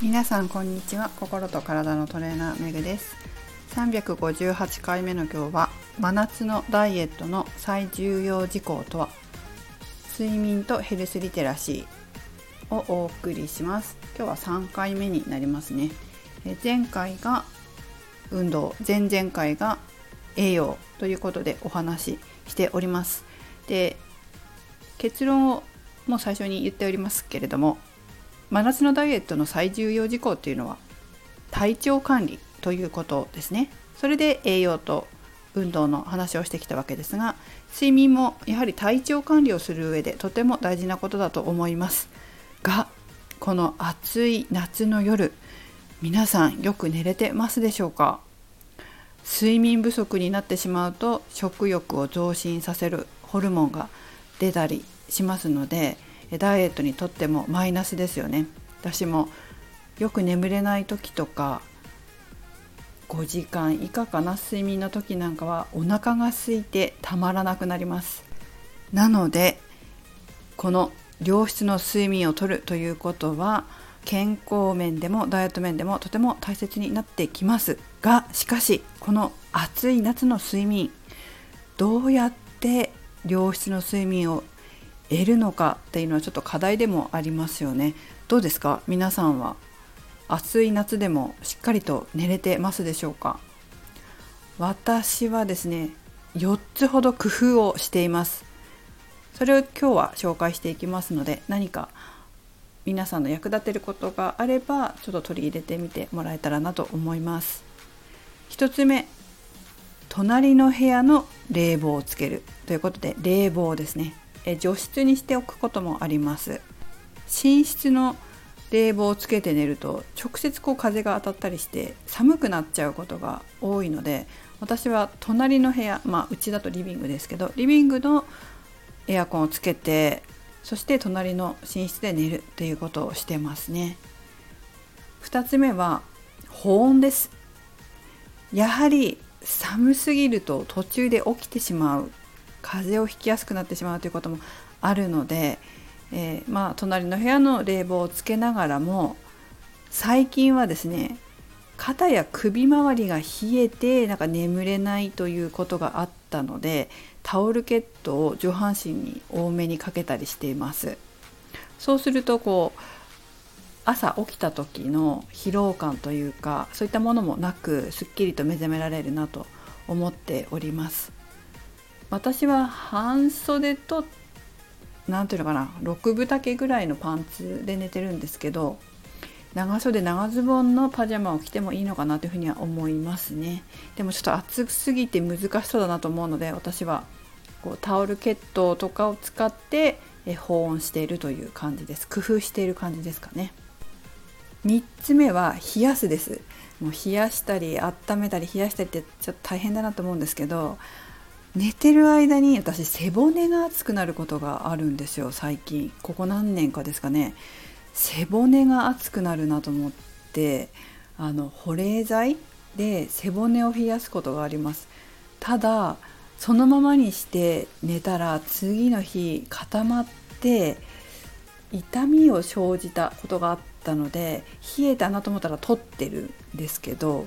皆さんこんにちは。心と体のトレーナーめぐです。358回目の今日は真夏のダイエットの最重要事項とは睡眠とヘルスリテラシーをお送りします。今日は3回目になりますね。前回が運動前々回が栄養ということでお話ししております。で結論をもう最初に言っておりますけれども真夏のダイエットの最重要事項っていうのは体調管理ということですね。それで栄養と運動の話をしてきたわけですが睡眠もやはり体調管理をする上でとても大事なことだと思います。がこの暑い夏の夜皆さんよく寝れてますでしょうか？睡眠不足になってしまうと食欲を増進させるホルモンが出たりしますのでダイエットにとってもマイナスですよね。私もよく眠れない時とか5時間以下かな睡眠の時なんかはお腹が空いてたまらなくなります。なのでこの良質の睡眠をとるということは健康面でもダイエット面でもとても大切になってきます。がしかしこの暑い夏の睡眠どうやって良質の睡眠を得るのかっていうのはちょっと課題でもありますよね。どうですか？皆さんは？暑い夏でもしっかりと寝れてますでしょうか？私はですね4つほど工夫をしています。それを今日は紹介していきますので何か皆さんの役立てることがあればちょっと取り入れてみてもらえたらなと思います。1つ目隣の部屋の冷房をつけるということで冷房ですね。除湿にしておくこともあります。寝室の冷房をつけて寝ると直接こう風が当たったりして寒くなっちゃうことが多いので私は隣の部屋まあうちだとリビングですけどリビングのエアコンをつけてそして隣の寝室で寝るということをしてますね。2つ目は保温です。やはり寒すぎると途中で起きてしまう風邪をひきやすくなってしまうということもあるので、えー、まあ隣の部屋の冷房をつけながらも最近はですね肩や首周りが冷えてなんか眠れないということがあったのでタオルケットを上半身に多めにかけたりしています。そうするとこう朝起きた時の疲労感というかそういったものもなくすっきりと目覚められるなと思っております。私は半袖と何ていうのかな6分丈ぐらいのパンツで寝てるんですけど長袖長ズボンのパジャマを着てもいいのかなというふうには思いますね。でもちょっと暑すぎて難しそうだなと思うので私はこうタオルケットとかを使って保温しているという感じです。工夫している感じですかね。3つ目は冷やすです。もう冷やしたり温めたり冷やしたりってちょっと大変だなと思うんですけど寝てる間に私背骨が熱くなることがあるんですよ最近。ここ何年かですかね。背骨が熱くなるなと思ってあの保冷剤で背骨を冷やすことがあります。ただそのままにして寝たら次の日固まって痛みを生じたことがあったので冷えたなと思ったら取ってるんですけど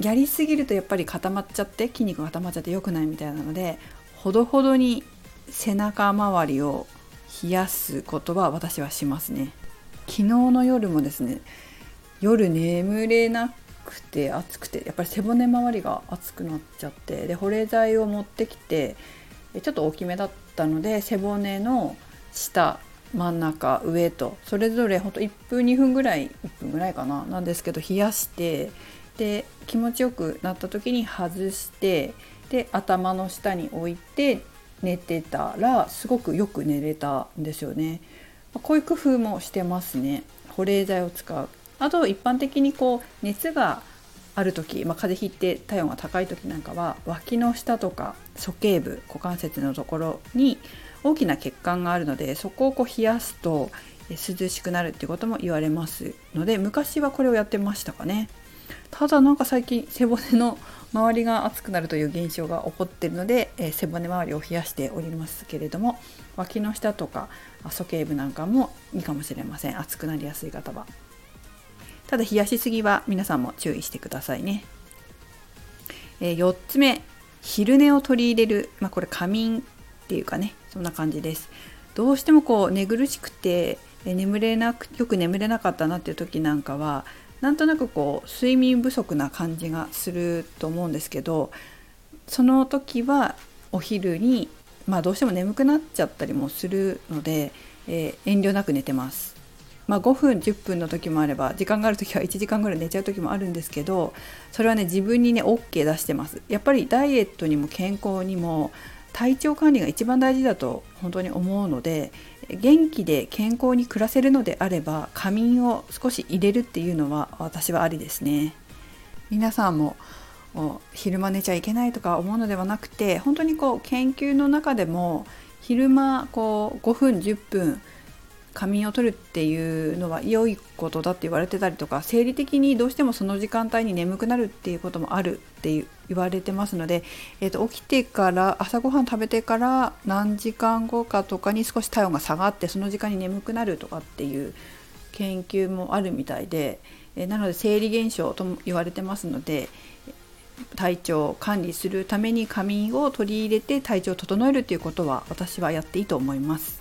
やりすぎるとやっぱり固まっちゃって筋肉が固まっちゃって良くないみたいなのでほどほどに背中周りを冷やすことは私はしますね。昨日の夜もですね夜眠れなくて暑くてやっぱり背骨周りが熱くなっちゃってで保冷剤を持ってきてちょっと大きめだったので背骨の下真ん中上とそれぞれほんと1分2分ぐらい1分ぐらいかななんですけど冷やしてで気持ちよくなった時に外してで頭の下に置いて寝てたらすごくよく寝れたんですよね。こういう工夫もしてますね。保冷剤を使う。あと一般的にこう熱がある時、まあ、風邪ひいて体温が高い時なんかは脇の下とか鼠径部股関節のところに大きな血管があるのでそこをこう冷やすと涼しくなるっていうことも言われますので昔はこれをやってましたかね。ただなんか最近背骨の周りが熱くなるという現象が起こっているので、えー、背骨周りを冷やしておりますけれども脇の下とか鼠径部なんかもいいかもしれません。熱くなりやすい方は。ただ冷やしすぎは皆さんも注意してくださいね、えー、4つ目昼寝を取り入れる、まあ、これ仮眠っていうかねそんな感じです。どうしてもこう寝苦しくて眠れなくよく眠れなかったなっていう時なんかはなんとなくこう睡眠不足な感じがすると思うんですけどその時はお昼にまあどうしても眠くなっちゃったりもするので、えー、遠慮なく寝てます。まあ、5分10分の時もあれば時間がある時は1時間ぐらい寝ちゃう時もあるんですけどそれはね自分にね OK 出してますやっぱりダイエットにも健康にも体調管理が一番大事だと本当に思うので元気で健康に暮らせるのであれば仮眠を少し入れるっていうのは私はありですね。皆さんも昼間寝ちゃいけないとか思うのではなくて本当にこう研究の中でも昼間こう5分10分仮眠を取るっていうのは良いことだって言われてたりとか生理的にどうしてもその時間帯に眠くなるっていうこともあるって言われてますので、えーと、起きてから朝ごはん食べてから何時間後かとかに少し体温が下がってその時間に眠くなるとかっていう研究もあるみたいで、えー、なので生理現象とも言われてますので体調を管理するために仮眠を取り入れて体調を整えるということは私はやっていいと思います。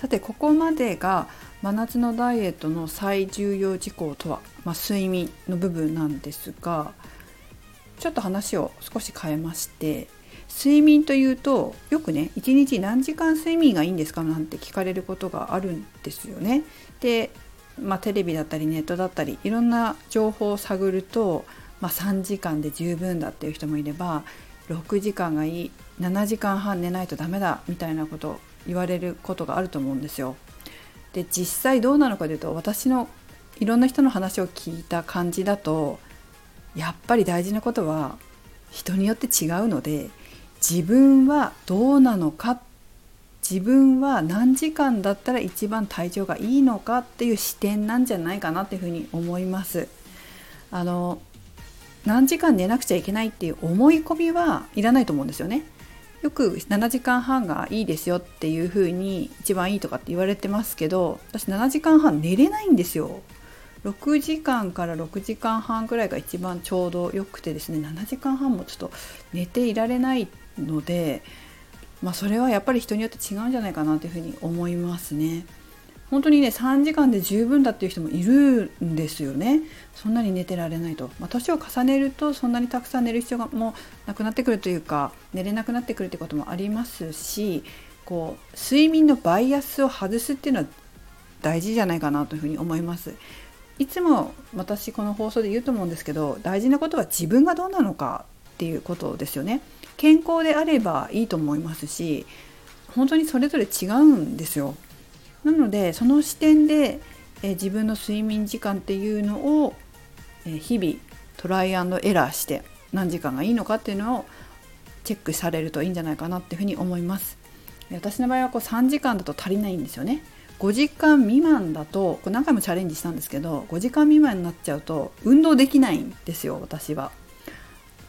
さてここまでが真夏のダイエットの最重要事項とは、まあ、睡眠の部分なんですがちょっと話を少し変えまして睡眠というとよくね1日何時間睡眠がいいんですかなんて聞かれることがあるんですよね。で、まあ、テレビだったりネットだったりいろんな情報を探ると、まあ、3時間で十分だっていう人もいれば6時間がいい7時間半寝ないとダメだみたいなこと言われることがあると思うんですよ。で実際どうなのかというと私のいろんな人の話を聞いた感じだとやっぱり大事なことは人によって違うので自分はどうなのか自分は何時間だったら一番体調がいいのかっていう視点なんじゃないかなっていうふうに思います。あの何時間寝なくちゃいけないっていう思い込みはいらないと思うんですよね。よく7時間半がいいですよっていう風に一番いいとかって言われてますけど私7時間半寝れないんですよ6時間から6時間半ぐらいが一番ちょうどよくてですね7時間半もちょっと寝ていられないのでまあそれはやっぱり人によって違うんじゃないかなというふうに思いますね。本当にね3時間で十分だっていう人もいるんですよね。そんなに寝てられないと、まあ、年を重ねるとそんなにたくさん寝る必要がもうなくなってくるというか寝れなくなってくるってこともありますしこう睡眠のバイアスを外すっていうのは大事じゃないかなというふうに思います。いつも私この放送で言うと思うんですけど大事なことは自分がどうなのかっていうことですよね。健康であればいいと思いますし本当にそれぞれ違うんですよ。なのでその視点で、え自分の睡眠時間っていうのを、え日々トライアンドエラーして何時間がいいのかっていうのをチェックされるといいんじゃないかなっていうふうに思います。私の場合はこう3時間だと足りないんですよね。5時間未満だとこれ何回もチャレンジしたんですけど5時間未満になっちゃうと運動できないんですよ私は。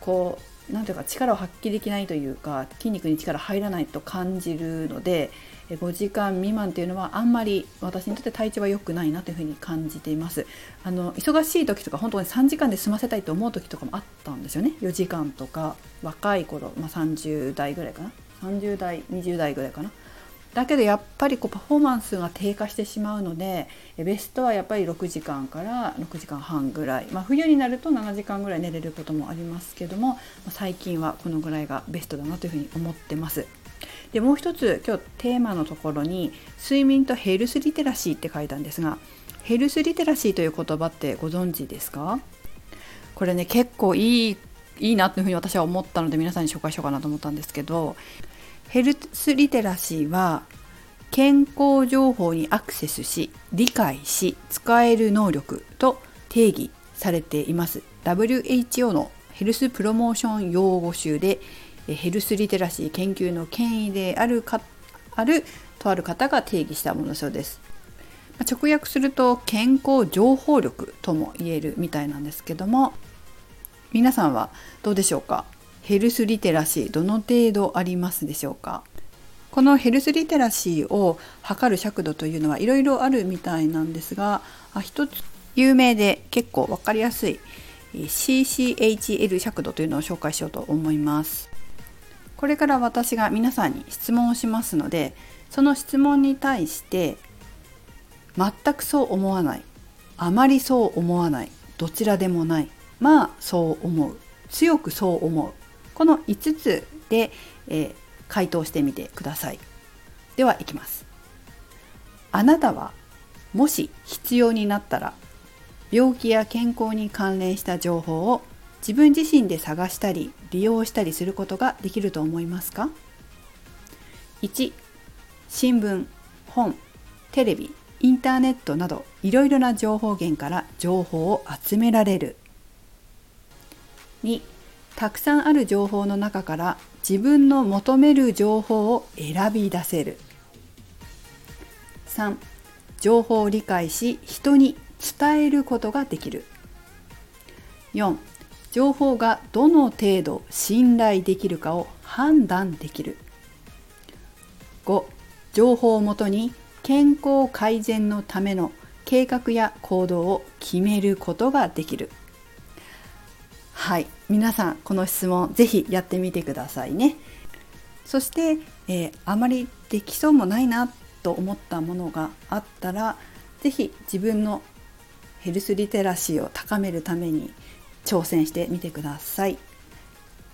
こう何ていうか力を発揮できないというか筋肉に力入らないと感じるので5時間未満っていうのはあんまり私にとって体調は良くないなというふうに感じています。あの忙しい時とか本当に3時間で済ませたいと思う時とかもあったんですよね。4時間とか若い頃、まあ、30代ぐらいかな。30代20代ぐらいかな。だけどやっぱりこうパフォーマンスが低下してしまうのでベストはやっぱり6時間から6時間半ぐらい、まあ、冬になると7時間ぐらい寝れることもありますけども最近はこのぐらいがベストだなというふうに思ってます。でもう一つ今日テーマのところに睡眠とヘルスリテラシーって書いたんですがヘルスリテラシーという言葉ってご存知ですか？これね結構いいいいなというふうに私は思ったので皆さんに紹介しようかなと思ったんですけどヘルスリテラシーは健康情報にアクセスし理解し使える能力と定義されています。WHO のヘルスプロモーション用語集でヘルスリテラシー研究の権威であるかあるとある方が定義したものそうです。直訳すると健康情報力とも言えるみたいなんですけども皆さんはどうでしょうか？ヘルスリテラシーどの程度ありますでしょうか？このヘルスリテラシーを測る尺度というのはいろいろあるみたいなんですが一つ有名で結構分かりやすい CCHL 尺度というのを紹介しようと思います。これから私が皆さんに質問をしますのでその質問に対して全くそう思わない。あまりそう思わない。どちらでもない。まあそう思う。強くそう思う。この5つで、えー、回答してみてください。ではいきます。あなたはもし必要になったら病気や健康に関連した情報を自分自身で探したり利用したりすることができると思いますか？1新聞本テレビインターネットなどいろいろな情報源から情報を集められる。2たくさんある情報の中から自分の求める情報を選び出せる。3情報を理解し人に伝えることができる。4情報がどの程度信頼できるかを判断できる。5情報をもとに健康改善のための計画や行動を決めることができる。はい皆さんこの質問ぜひやってみてくださいね。そして、えー、あまりできそうもないなと思ったものがあったら是非自分のヘルスリテラシーを高めるために挑戦してみてください。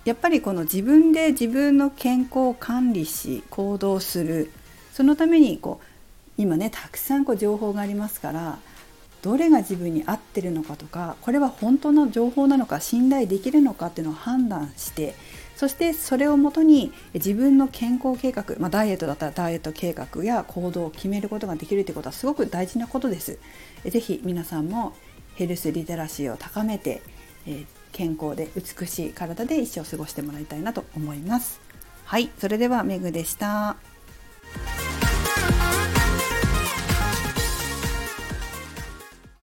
やっぱりこの自分で自分の健康を管理し行動するそのためにこう今ねたくさんこう情報がありますからどれが自分に合ってるのかとかこれは本当の情報なのか信頼できるのかっていうのを判断してそしてそれをもとに自分の健康計画、まあ、ダイエットだったらダイエット計画や行動を決めることができるということはすごく大事なことです。ぜひ皆さんもヘルスリテラシーを高めて、え健康で美しい体で一生過ごしてもらいたいなと思います。はい、それではメグでした。